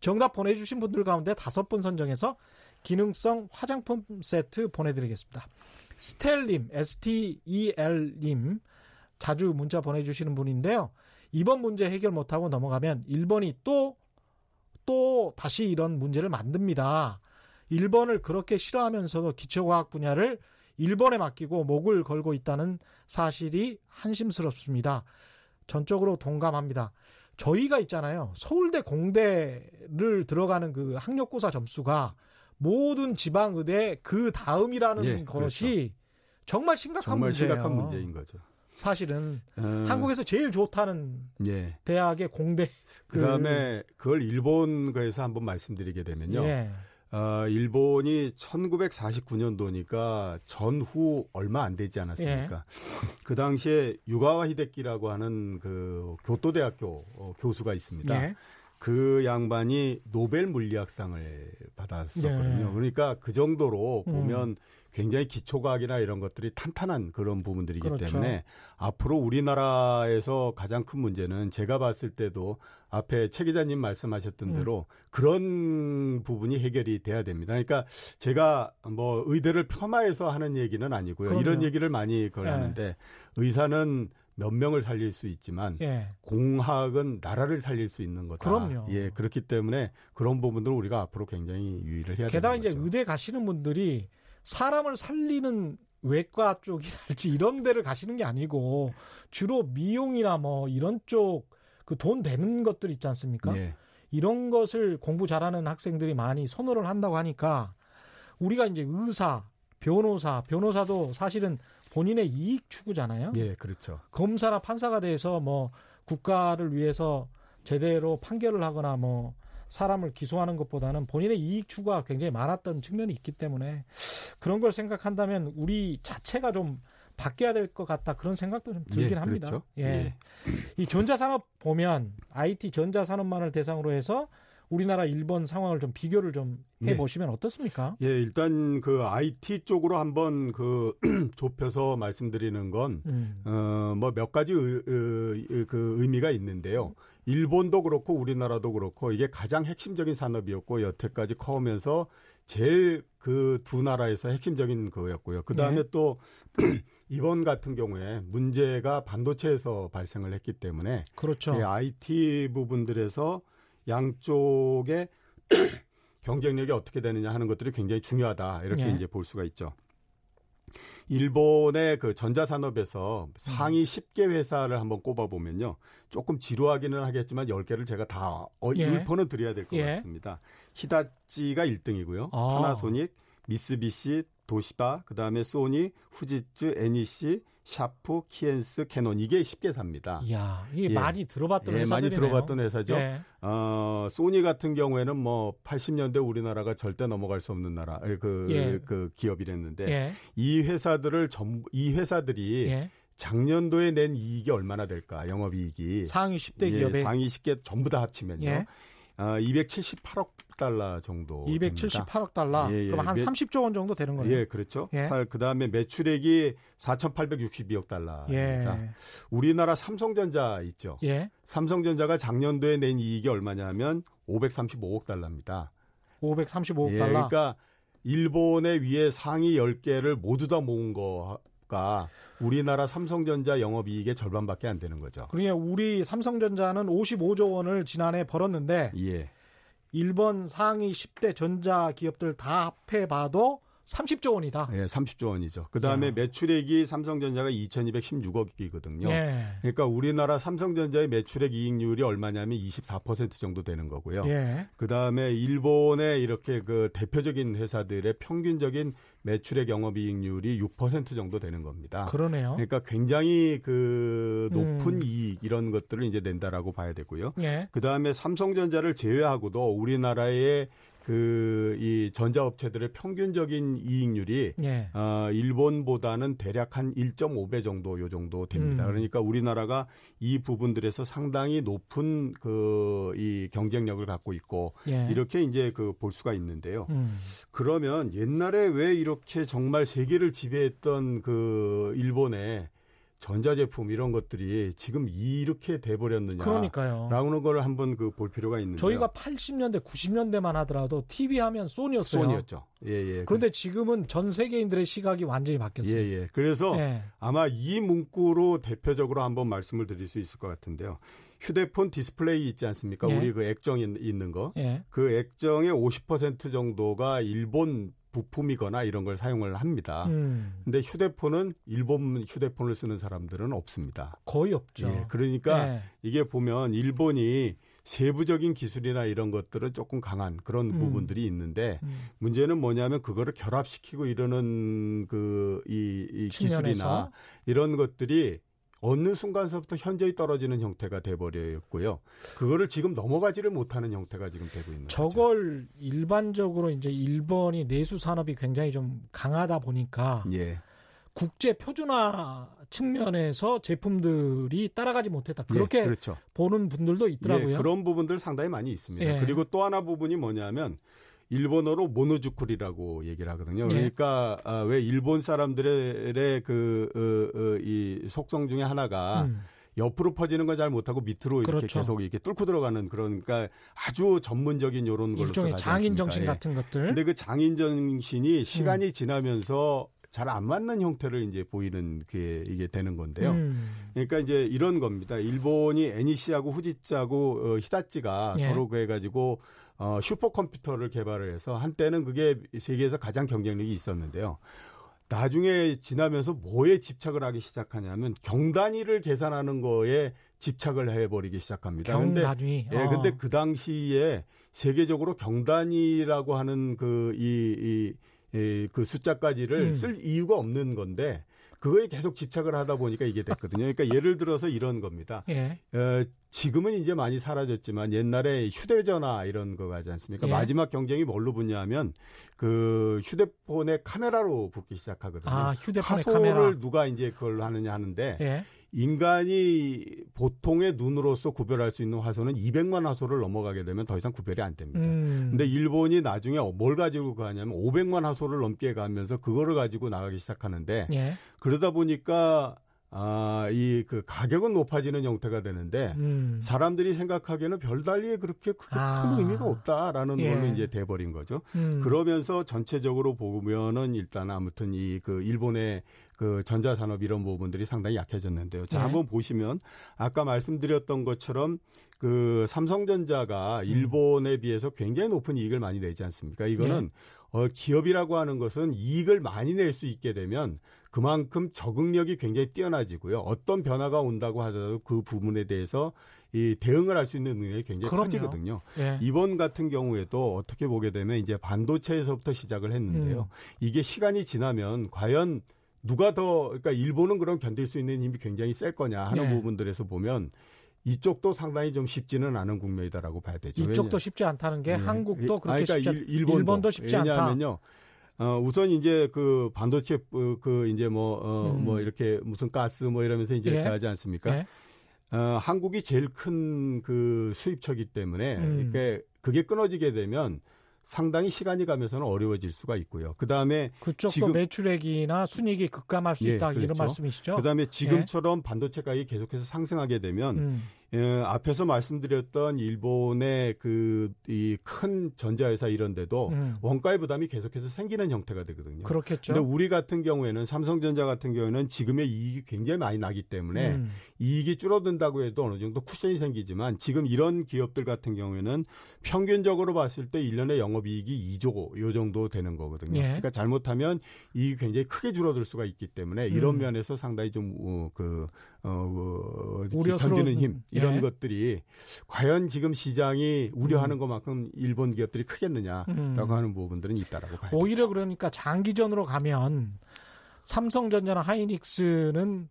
S1: 정답 보내주신 분들 가운데 다섯 분 선정해서 기능성 화장품 세트 보내드리겠습니다. 스텔님, S-T-E-L님, 자주 문자 보내주시는 분인데요. 이번 문제 해결 못하고 넘어가면 1번이 또, 또 다시 이런 문제를 만듭니다. 1번을 그렇게 싫어하면서도 기초과학 분야를 1번에 맡기고 목을 걸고 있다는 사실이 한심스럽습니다. 전적으로 동감합니다. 저희가 있잖아요. 서울대 공대를 들어가는 그 학력고사 점수가 모든 지방의대 그 다음이라는 예, 것이 그렇죠. 정말 심각한
S3: 정말
S1: 문제예요.
S3: 심각한 문제인 거죠.
S1: 사실은 음. 한국에서 제일 좋다는 예. 대학의 공대.
S3: 그다음에 그걸 일본 에서 한번 말씀드리게 되면요. 예. 어, 일본이 1949년도니까 전후 얼마 안 되지 않았습니까? 예. 그 당시에 유가와 히데키라고 하는 그 교토대학교 어, 교수가 있습니다. 예. 그 양반이 노벨 물리학상을 받았었거든요. 예. 그러니까 그 정도로 음. 보면 음. 굉장히 기초과학이나 이런 것들이 탄탄한 그런 부분들이기 그렇죠. 때문에 앞으로 우리나라에서 가장 큰 문제는 제가 봤을 때도 앞에 최 기자님 말씀하셨던 음. 대로 그런 부분이 해결이 돼야 됩니다. 그러니까 제가 뭐 의대를 폄하해서 하는 얘기는 아니고요. 그럼요. 이런 얘기를 많이 걸 예. 하는데 의사는 몇 명을 살릴 수 있지만 예. 공학은 나라를 살릴 수 있는 거다. 그럼요. 예, 그렇기 때문에 그런 부분들을 우리가 앞으로 굉장히 유의를 해야 되는 거죠. 게다가
S1: 이제 의대 가시는 분들이 사람을 살리는 외과 쪽이랄지 이런 데를 가시는 게 아니고 주로 미용이나 뭐 이런 쪽 그 돈 되는 것들 있지 않습니까? 네. 이런 것을 공부 잘하는 학생들이 많이 선호를 한다고 하니까 우리가 이제 의사, 변호사, 변호사도 사실은 본인의 이익 추구잖아요.
S3: 예, 그렇죠.
S1: 검사나 판사가 돼서 뭐 국가를 위해서 제대로 판결을 하거나 뭐 사람을 기소하는 것보다는 본인의 이익 추구가 굉장히 많았던 측면이 있기 때문에 그런 걸 생각한다면 우리 자체가 좀 바뀌어야 될 것 같다 그런 생각도 좀 들긴 예, 합니다. 그렇죠. 예. 예. 이 전자산업 보면 IT 전자산업만을 대상으로 해서 우리나라 일본 상황을 좀 비교를 좀 예. 해보시면 예. 어떻습니까?
S3: 예, 일단 그 IT 쪽으로 한번 그 좁혀서 말씀드리는 건, 음. 어, 뭐 몇 가지 의, 의, 그 의미가 있는데요. 일본도 그렇고 우리나라도 그렇고 이게 가장 핵심적인 산업이었고 여태까지 커오면서 제일 그 두 나라에서 핵심적인 거였고요. 그 다음에 네. 또 이번 같은 경우에 문제가 반도체에서 발생을 했기 때문에
S1: 그렇죠. 그
S3: 예, IT 부분들에서 양쪽의 경쟁력이 어떻게 되느냐 하는 것들이 굉장히 중요하다 이렇게 네. 이제 볼 수가 있죠. 일본의 그 전자산업에서 상위 10개 회사를 한번 꼽아보면요. 조금 지루하기는 하겠지만 10개를 제가 다 어, 예. 일포는 드려야 될것 예. 같습니다. 히다치가 1등이고요. 아. 파나소닉, 미쓰비시, 도시바, 그다음에 소니, 후지츠, NEC, 샤프, 키엔스, 캐논 이게 쉽게 삽니다.
S1: 이야, 이게 예. 많이 들어봤던 예, 회사들 많이 들어봤던 회사죠.
S3: 예. 어, 소니 같은 경우에는 뭐 80년대 우리나라가 절대 넘어갈 수 없는 나라 그그 예. 그 기업이랬는데 예. 이 회사들을 전부 이 회사들이 예. 작년도에 낸 이익이 얼마나 될까? 영업이익이
S1: 상위 10대 예, 기업에
S3: 상위 10개 전부 다 합치면요. 아, 278억 달러 정도. 278억
S1: 달러. 예, 예. 그럼 한 매, 30조 원 정도 되는 거네요.
S3: 예, 그렇죠. 예. 그 다음에 매출액이 4,862억 달러. 예. 우리나라 삼성전자 있죠. 예. 삼성전자가 작년도에 낸 이익이 얼마냐면 535억 달러입니다.
S1: 535억 예, 달러.
S3: 그러니까 일본에 위에 상위 10개를 모두 다 모은 거 영업가 우리나라 삼성전자 영업이익의 절반밖에 안 되는 거죠.
S1: 그러니까 우리 삼성전자는 55조 원을 지난해 벌었는데 예. 일본 상위 10대 전자 기업들 다 합해봐도 30조 원이다.
S3: 예, 30조 원이죠. 그 다음에 예. 매출액이 삼성전자가 2,216억이거든요. 예. 그러니까 우리나라 삼성전자의 매출액 이익률이 얼마냐면 24% 정도 되는 거고요. 예. 그 다음에 일본의 이렇게 그 대표적인 회사들의 평균적인 매출액 영업이익률이 6% 정도 되는 겁니다.
S1: 그러네요.
S3: 그러니까 굉장히 그 음. 높은 음. 이익 이런 것들을 이제 낸다라고 봐야 되고요. 예. 그 다음에 삼성전자를 제외하고도 우리나라의 그이 전자업체들의 평균적인 이익률이 예. 어, 일본보다는 대략 한 1.5배 정도 요 정도 됩니다. 음. 그러니까 우리나라가 이 부분들에서 상당히 높은 그 이 경쟁력을 갖고 있고 예. 이렇게 이제 그 볼 수가 있는데요. 음. 그러면 옛날에 왜 이렇게 정말 세계를 지배했던 그일본에 전자제품 이런 것들이 지금 이렇게 돼버렸느냐. 그러니까요. 라는 걸 한번 그 볼 필요가 있는데.
S1: 저희가 80년대, 90년대만 하더라도 TV 하면 소니였어요.
S3: 소니였죠. 예, 예.
S1: 그 그런데 지금은 전 세계인들의 시각이 완전히 바뀌었어요.
S3: 예, 예. 그래서 예. 아마 이 문구로 대표적으로 한번 말씀을 드릴 수 있을 것 같은데요. 휴대폰 디스플레이 있지 않습니까? 예. 우리 그 액정 있는 거. 예. 그 액정의 50% 정도가 일본 부품이거나 이런 걸 사용을 합니다. 음. 근데 휴대폰은 일본 휴대폰을 쓰는 사람들은 없습니다.
S1: 거의 없죠. 예,
S3: 그러니까 네. 이게 보면 일본이 세부적인 기술이나 이런 것들은 조금 강한 그런 음. 부분들이 있는데 음. 문제는 뭐냐면 그거를 결합시키고 이러는 그이 이 기술이나 이런 것들이 어느 순간서부터 현저히 떨어지는 형태가 돼버렸고요. 그거를 지금 넘어가지를 못하는 형태가 지금 되고 있는
S1: 저걸 거죠. 일반적으로 이제 일본이 내수 산업이 굉장히 좀 강하다 보니까 예. 국제 표준화 측면에서 제품들이 따라가지 못했다. 예, 그렇게 예, 그렇죠. 보는 분들도 있더라고요. 예,
S3: 그런 부분들 상당히 많이 있습니다. 예. 그리고 또 하나 부분이 뭐냐면 일본어로 모노주쿨이라고 얘기를 하거든요. 네. 그러니까 아, 왜 일본 사람들의 그이 어, 어, 속성 중에 하나가 음. 옆으로 퍼지는 걸 잘 못하고 밑으로 이렇게 그렇죠. 계속 이렇게 뚫고 들어가는 그런 그러니까 아주 전문적인 요런 걸로
S1: 일종의 장인 정신 예. 같은 것들.
S3: 근데 그 장인 정신이 시간이 음. 지나면서 잘 안 맞는 형태를 이제 보이는 게 이게 되는 건데요. 음. 그러니까 이제 이런 겁니다. 일본이 애니시하고 후지자고 어, 히다찌가 예. 서로 그해가지고 어, 슈퍼컴퓨터를 개발을 해서 한때는 그게 세계에서 가장 경쟁력이 있었는데요. 나중에 지나면서 뭐에 집착을 하기 시작하냐면 경단위를 계산하는 거에 집착을 해버리기 시작합니다.
S1: 경단위.
S3: 근데, 예, 어. 예, 근데 그 당시에 세계적으로 경단위라고 하는 그 이, 이, 이, 그 숫자까지를 음. 쓸 이유가 없는 건데 그거에 계속 집착을 하다 보니까 이게 됐거든요. 그러니까 예를 들어서 이런 겁니다. 예. 어, 지금은 이제 많이 사라졌지만 옛날에 휴대전화 이런 거 가지 않습니까? 예. 마지막 경쟁이 뭘로 붙냐면 그 휴대폰의 카메라로 붙기 시작하거든요. 아, 휴대폰의 카메라. 누가 이제 그걸 하느냐 하는데 예. 인간이 보통의 눈으로서 구별할 수 있는 화소는 200만 화소를 넘어가게 되면 더 이상 구별이 안 됩니다. 음. 근데 일본이 나중에 뭘 가지고 가냐면 500만 화소를 넘게 가면서 그거를 가지고 나가기 시작하는데 예. 그러다 보니까 아, 이 그 가격은 높아지는 형태가 되는데 음. 사람들이 생각하기에는 별달리 그렇게 크게 아. 큰 의미가 없다라는 예. 걸로 이제 돼버린 거죠. 음. 그러면서 전체적으로 보면은 일단 아무튼 이 그 일본의 그 전자산업 이런 부분들이 상당히 약해졌는데요. 자, 네. 한번 보시면 아까 말씀드렸던 것처럼 그 삼성전자가 음. 일본에 음. 비해서 굉장히 높은 이익을 많이 내지 않습니까? 이거는 네. 어, 기업이라고 하는 것은 이익을 많이 낼 수 있게 되면 그만큼 적응력이 굉장히 뛰어나지고요. 어떤 변화가 온다고 하더라도 그 부분에 대해서 이 대응을 할 수 있는 능력이 굉장히 그럼요. 커지거든요. 예. 이번 같은 경우에도 어떻게 보게 되면 이제 반도체에서부터 시작을 했는데요. 음. 이게 시간이 지나면 과연 누가 더 그러니까 일본은 그럼 견딜 수 있는 힘이 굉장히 셀 거냐 하는 예. 부분들에서 보면 이쪽도 상당히 좀 쉽지는 않은 국면이다라고 봐야 되죠.
S1: 이쪽도 왜냐, 쉽지 않다는 게 예, 한국도 예. 그렇게 그러니까 쉽지 않, 일본도, 일본도 쉽지 않다. 왜냐하면요.
S3: 어, 우선 이제 그 반도체 어, 그 이제 뭐어뭐 어, 음. 뭐 이렇게 무슨 가스 뭐 이러면서 이제 예. 하지 않습니까? 예. 어, 한국이 제일 큰 그 수입처기 때문에 음. 그게 끊어지게 되면 상당히 시간이 가면서는 어려워질 수가 있고요. 그다음에
S1: 그쪽도 지금, 매출액이나 순익이 급감할 수 예, 있다 그렇죠. 이런 말씀이시죠?
S3: 그다음에 예. 지금처럼 예. 반도체 가격이 계속해서 상승하게 되면 음. 예, 앞에서 말씀드렸던 일본의 그 이 큰 전자회사 이런 데도 음. 원가의 부담이 계속해서 생기는 형태가 되거든요. 그렇겠죠. 근데 우리 같은 경우에는 삼성전자 같은 경우에는 지금의 이익이 굉장히 많이 나기 때문에 음. 이익이 줄어든다고 해도 어느 정도 쿠션이 생기지만 지금 이런 기업들 같은 경우에는 평균적으로 봤을 때 1년에 영업 이익이 2조 요 정도 되는 거거든요. 예. 그러니까 잘못하면 이익이 굉장히 크게 줄어들 수가 있기 때문에 이런 음. 면에서 상당히 좀 그 어, 어, 어, 우려스러는힘 이런 네. 것들이 과연 지금 시장이 우려하는 음. 것만큼 일본 기업들이 크겠느냐라고 음. 하는 부분들은 있다라고 봐요.
S1: 오히려 되죠. 그러니까 장기전으로 가면 삼성전자나 하이닉스는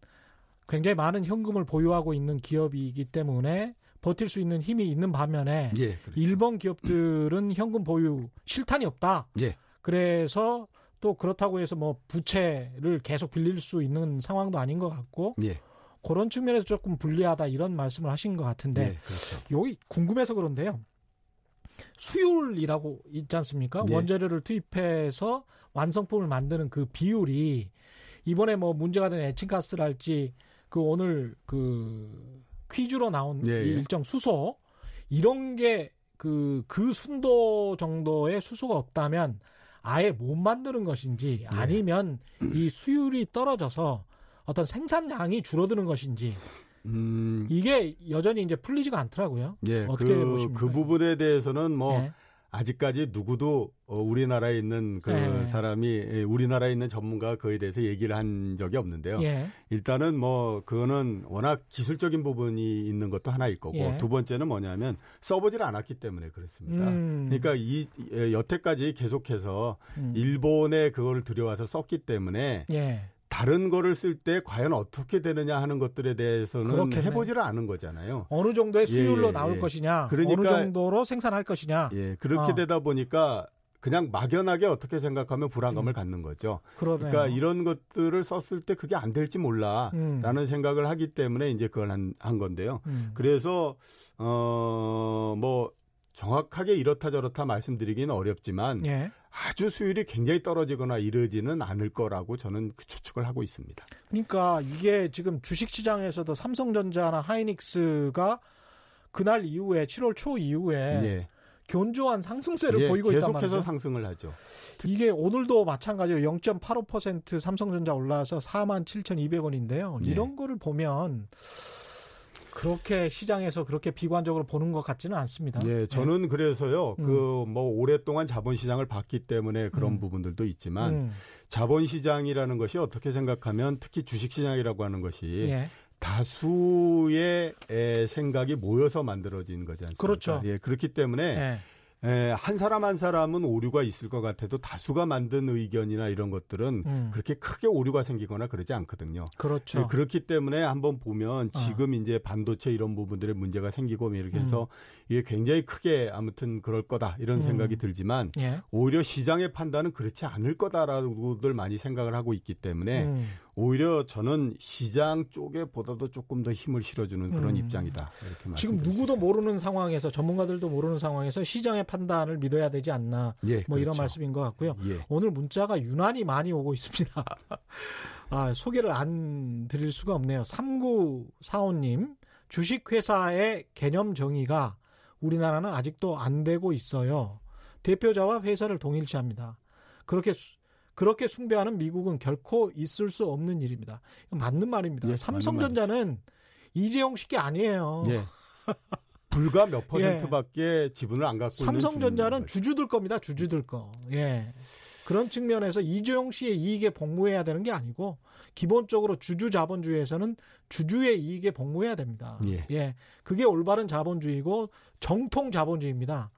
S1: 굉장히 많은 현금을 보유하고 있는 기업이기 때문에 버틸 수 있는 힘이 있는 반면에 예, 그렇죠. 일본 기업들은 현금 보유 실탄이 없다. 예. 그래서 또 그렇다고 해서 뭐 부채를 계속 빌릴 수 있는 상황도 아닌 것 같고 예. 그런 측면에서 조금 불리하다 이런 말씀을 하신 것 같은데 네, 그렇죠. 여기 궁금해서 그런데요. 수율이라고 있지 않습니까? 네. 원재료를 투입해서 완성품을 만드는 그 비율이 이번에 뭐 문제가 된 에칭가스랄지 그 오늘 그 퀴즈로 나온 네, 일정 수소 이런 게 그, 그 순도 정도의 수소가 없다면 아예 못 만드는 것인지 네. 아니면 이 수율이 떨어져서 어떤 생산량이 줄어드는 것인지 음. 이게 여전히 이제 풀리지가 않더라고요. 예, 어떻게 그, 보십니까?
S3: 그 부분에 대해서는 뭐 예. 아직까지 누구도 어, 우리나라에 있는 그 예. 사람이 예, 우리나라에 있는 전문가가 그에 대해서 얘기를 한 적이 없는데요. 예. 일단은 뭐 그거는 워낙 기술적인 부분이 있는 것도 하나일 거고 예. 두 번째는 뭐냐면 써보질 않았기 때문에 그렇습니다. 음. 그러니까 이 예, 여태까지 계속해서 음. 일본에 그걸 들여와서 썼기 때문에 예. 다른 거를 쓸 때 과연 어떻게 되느냐 하는 것들에 대해서는 그렇게 해보지를 않은 거잖아요.
S1: 어느 정도의 수율로 예, 예 나올 예. 것이냐, 그러니까, 어느 정도로 생산할 것이냐.
S3: 예, 그렇게 어. 되다 보니까 그냥 막연하게 어떻게 생각하면 불안감을 음. 갖는 거죠. 그러네요. 그러니까 이런 것들을 썼을 때 그게 안 될지 몰라라는 음. 생각을 하기 때문에 이제 그걸 한, 한 건데요. 음. 그래서 어뭐 정확하게 이렇다 저렇다 말씀드리기는 어렵지만 예. 아주 수율이 굉장히 떨어지거나 이르지는 않을 거라고 저는 그 추측을 하고 있습니다.
S1: 그러니까 이게 지금 주식시장에서도 삼성전자나 하이닉스가 그날 이후에 7월 초 이후에 예. 견조한 상승세를 예, 보이고
S3: 있단 말이죠.
S1: 계속해서
S3: 상승을 하죠.
S1: 이게 오늘도 마찬가지로 0.85% 삼성전자 올라서 47,200원인데요. 예. 이런 거를 보면 그렇게 시장에서 그렇게 비관적으로 보는 것 같지는 않습니다.
S3: 예, 네. 저는 네. 그래서요. 음. 그뭐 오랫동안 자본시장을 봤기 때문에 그런 음. 부분들도 있지만 음. 자본시장이라는 것이 어떻게 생각하면 특히 주식시장이라고 하는 것이 예. 다수의 생각이 모여서 만들어진 거지 않습니까? 그렇죠. 예, 그렇기 때문에 예. 에, 예, 한 사람 한 사람은 오류가 있을 것 같아도 다수가 만든 의견이나 이런 것들은 음. 그렇게 크게 오류가 생기거나 그러지 않거든요.
S1: 그렇죠.
S3: 네, 그렇기 때문에 한번 보면 아. 지금 아. 이제 반도체 이런 부분들의 문제가 생기고 뭐 이렇게 해서 음. 이게 굉장히 크게 아무튼 그럴 거다 이런 음. 생각이 음. 들지만 예. 오히려 시장의 판단은 그렇지 않을 거다라고들 많이 생각을 하고 있기 때문에 음. 오히려 저는 시장 쪽에 보다도 조금 더 힘을 실어주는 그런 음. 입장이다. 지금
S1: 누구도 모르는 상황에서 전문가들도 모르는 상황에서 시장의 판단을 믿어야 되지 않나. 예, 뭐 그렇죠. 이런 말씀인 것 같고요. 예. 오늘 문자가 유난히 많이 오고 있습니다. 아, 소개를 안 드릴 수가 없네요. 3945님, 주식회사의 개념 정의가 우리나라는 아직도 안 되고 있어요. 대표자와 회사를 동일시합니다. 그렇게 그렇게 숭배하는 미국은 결코 있을 수 없는 일입니다. 맞는 말입니다. 예, 삼성전자는 이재용 씨게 아니에요. 예.
S3: 불과 몇 예. 퍼센트밖에 지분을 안 갖고
S1: 삼성전자는 주주들 겁니다. 주주들 거. 예. 그런 측면에서 이재용 씨의 이익에 복무해야 되는 게 아니고 기본적으로 주주 자본주의에서는 주주의 이익에 복무해야 됩니다. 예. 예. 그게 올바른 자본주의고 정통 자본주의입니다.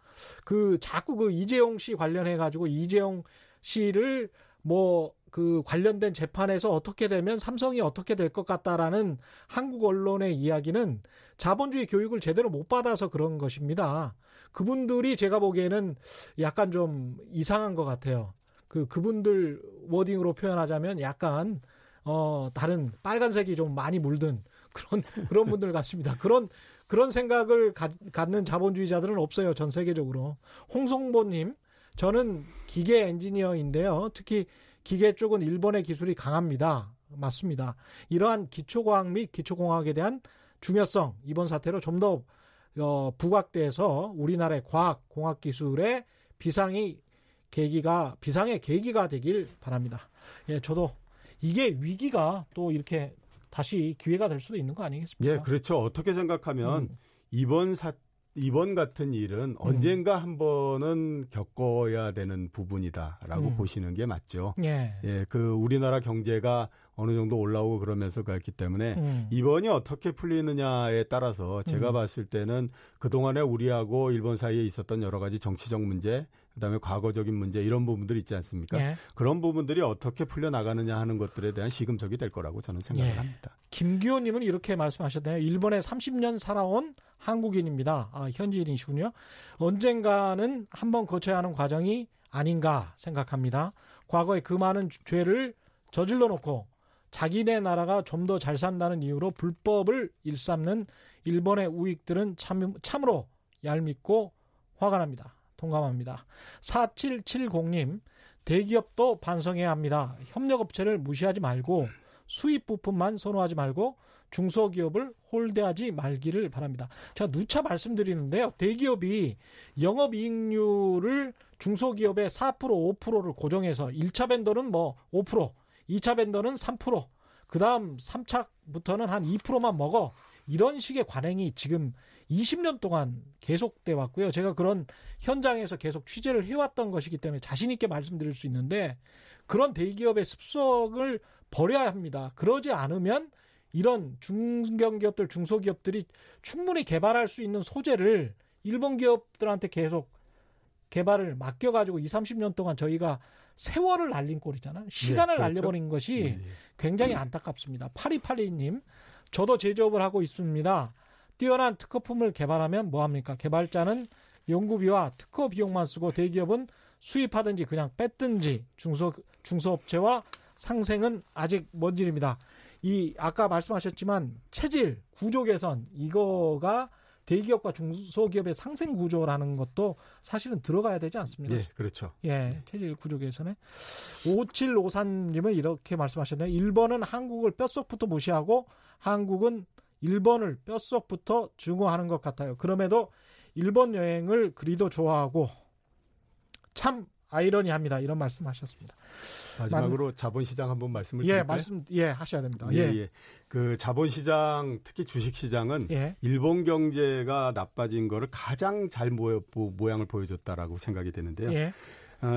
S1: 그 자꾸 그 이재용 씨 관련해 가지고 이재용 씨를 뭐그 관련된 재판에서 어떻게 되면 삼성이 어떻게 될 것 같다라는 한국 언론의 이야기는 자본주의 교육을 제대로 못 받아서 그런 것입니다. 그분들이 제가 보기에는 약간 좀 이상한 것 같아요. 그 그분들 워딩으로 표현하자면 약간 어 다른 빨간색이 좀 많이 물든 그런 그런 분들 같습니다. 그런 그런 생각을 가, 갖는 자본주의자들은 없어요. 전 세계적으로. 홍성보님, 저는 기계 엔지니어인데요. 특히 기계 쪽은 일본의 기술이 강합니다. 맞습니다. 이러한 기초과학 및 기초공학에 대한 중요성 이번 사태로 좀더 어, 부각돼서 우리나라의 과학 공학 기술의 비상이 계기가 비상의 계기가 되길 바랍니다. 예, 저도 이게 위기가 또 이렇게 다시 기회가 될 수도 있는 거 아니겠습니까?
S3: 예, 그렇죠. 어떻게 생각하면 음. 이번 사태 이번 같은 일은 음. 언젠가 한 번은 겪어야 되는 부분이다라고 음. 보시는 게 맞죠. 예. 예. 그 우리나라 경제가 어느 정도 올라오고 그러면서 갔기 때문에 음. 이번이 어떻게 풀리느냐에 따라서 제가 음. 봤을 때는 그동안에 우리하고 일본 사이에 있었던 여러 가지 정치적 문제 그다음에 과거적인 문제 이런 부분들 있지 않습니까? 예. 그런 부분들이 어떻게 풀려 나가느냐 하는 것들에 대한 시금석이 될 거라고 저는 생각을 예. 합니다.
S1: 김기호님은 이렇게 말씀하셨네요. 일본에 30년 살아온 한국인입니다. 아, 현지인이시군요. 언젠가는 한번 거쳐야 하는 과정이 아닌가 생각합니다. 과거에 그 많은 죄를 저질러 놓고 자기네 나라가 좀 더 잘 산다는 이유로 불법을 일삼는 일본의 우익들은 참, 참으로 얄밉고 화가 납니다. 동감합니다. 4770님, 대기업도 반성해야 합니다. 협력업체를 무시하지 말고 수입 부품만 선호하지 말고 중소기업을 홀대하지 말기를 바랍니다. 제가 누차 말씀드리는데요. 대기업이 영업이익률을 중소기업의 4% 5%를 고정해서 1차 밴더는뭐 5%, 2차 밴더는 3%, 그 다음 3차부터는 한 2%만 먹어. 이런 식의 관행이 지금 20년 동안 계속돼 왔고요. 제가 그런 현장에서 계속 취재를 해왔던 것이기 때문에 자신 있게 말씀드릴 수 있는데 그런 대기업의 습속을 버려야 합니다. 그러지 않으면 이런 중견기업들, 중소기업들이 충분히 개발할 수 있는 소재를 일본 기업들한테 계속 개발을 맡겨가지고 20, 30년 동안 저희가 세월을 날린 꼴이잖아요. 네, 시간을 네, 그렇죠. 날려버린 것이 네, 네. 굉장히 안타깝습니다. 파리파리님 저도 제조업을 하고 있습니다. 뛰어난 특허품을 개발하면 뭐합니까? 개발자는 연구비와 특허 비용만 쓰고 대기업은 수입하든지 그냥 뺐든지 중소, 중소업체와 상생은 아직 먼 일입니다. 이, 아까 말씀하셨지만 체질, 구조 개선, 이거가 대기업과 중소기업의 상생 구조라는 것도 사실은 들어가야 되지 않습니까?
S3: 네, 그렇죠.
S1: 예, 체질 구조 개선에. 5753님은 이렇게 말씀하셨네요. 일본은 한국을 뼛속부터 무시하고 한국은 일본을 뼛속부터 증오하는 것 같아요. 그럼에도 일본 여행을 그리도 좋아하고 참 아이러니합니다. 이런 말씀하셨습니다.
S3: 마지막으로 만... 자본시장 한번 말씀을 예,
S1: 드릴까요? 예, 말씀 예 하셔야 됩니다. 예, 예. 예. 그
S3: 자본시장 특히 주식시장은 예. 일본 경제가 나빠진 거를 가장 잘 모여, 모양을 보여줬다라고 생각이 되는데요. 예.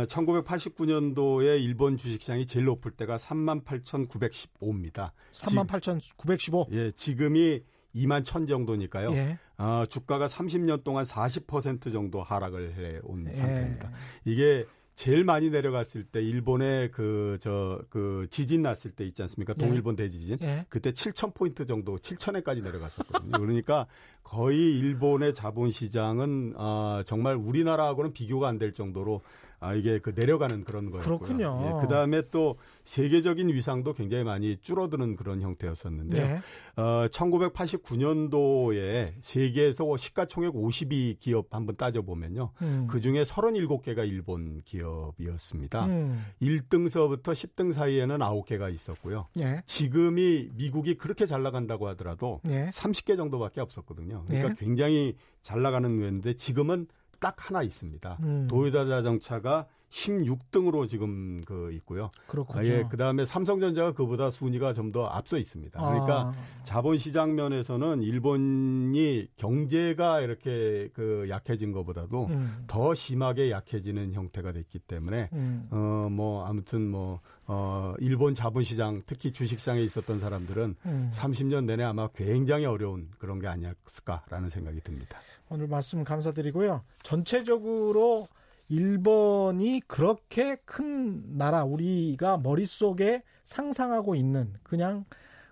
S3: 1989년도에 어, 일본 주식시장이 제일 높을 때가 38,915입니다.
S1: 38,915?
S3: 예, 지금이 2만 1천 정도니까요. 예. 어, 주가가 30년 동안 40% 정도 하락을 해온 예. 상태입니다. 이게 제일 많이 내려갔을 때 일본의 그 저그 그 지진 났을 때 있지 않습니까? 예. 동일본 예. 대지진. 예. 그때 7천 포인트 정도 7천에까지 내려갔었거든요. 그러니까 거의 일본의 자본 시장은 아 어, 정말 우리나라하고는 비교가 안 될 정도로 아, 이게 그 내려가는 그런 거였고요.
S1: 그렇군요. 예,
S3: 그다음에 또 세계적인 위상도 굉장히 많이 줄어드는 그런 형태였었는데요. 네. 어, 1989년도에 세계에서 시가총액 52 기업 한번 따져보면요. 음. 그중에 37개가 일본 기업이었습니다. 음. 1등서부터 10등 사이에는 9개가 있었고요. 네. 지금이 미국이 그렇게 잘 나간다고 하더라도 네. 예. 30개 정도밖에 없었거든요. 그러니까 예. 굉장히 잘 나가는 외인데 지금은 딱 하나 있습니다. 음. 도요타 자동차가 16등으로 지금 그 있고요.
S1: 그렇군요. 아, 예,
S3: 그다음에 삼성전자가 그보다 순위가 좀 더 앞서 있습니다. 그러니까 아. 자본시장 면에서는 일본이 경제가 이렇게 그 약해진 것보다도 음. 더 심하게 약해지는 형태가 됐기 때문에 음. 어뭐 아무튼 뭐 어, 일본 자본시장 특히 주식시장에 있었던 사람들은 음. 30년 내내 아마 굉장히 어려운 그런 게 아니었을까라는 생각이 듭니다.
S1: 오늘 말씀 감사드리고요. 전체적으로 일본이 그렇게 큰 나라 우리가 머릿속에 상상하고 있는 그냥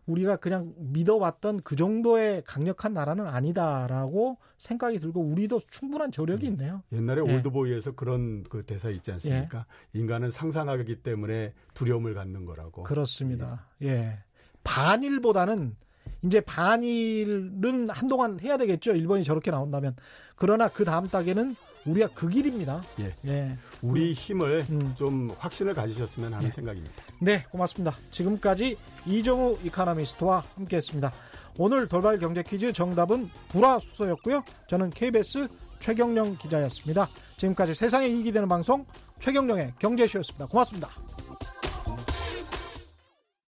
S1: 우리가 그냥 믿어왔던 그 정도의 강력한 나라는 아니다라고 생각이 들고 우리도 충분한 저력이 음. 있네요.
S3: 옛날에 예. 올드보이에서 그런 그 대사 있지 않습니까? 예. 인간은 상상하기 때문에 두려움을 갖는 거라고.
S1: 그렇습니다. 예. 예. 반일보다는 이제 반일은 한동안 해야 되겠죠. 일본이 저렇게 나온다면. 그러나 그 다음 단계는 우리가 그 길입니다.
S3: 예. 예. 우리 음. 힘을 음. 좀 확신을 가지셨으면 하는 네. 생각입니다.
S1: 네, 고맙습니다. 지금까지 이정우 이카나미스트와 함께했습니다. 오늘 돌발 경제 퀴즈 정답은 불화수소였고요. 저는 KBS 최경령 기자였습니다. 지금까지 세상에 이익이 되는 방송 최경령의 경제쇼였습니다. 고맙습니다.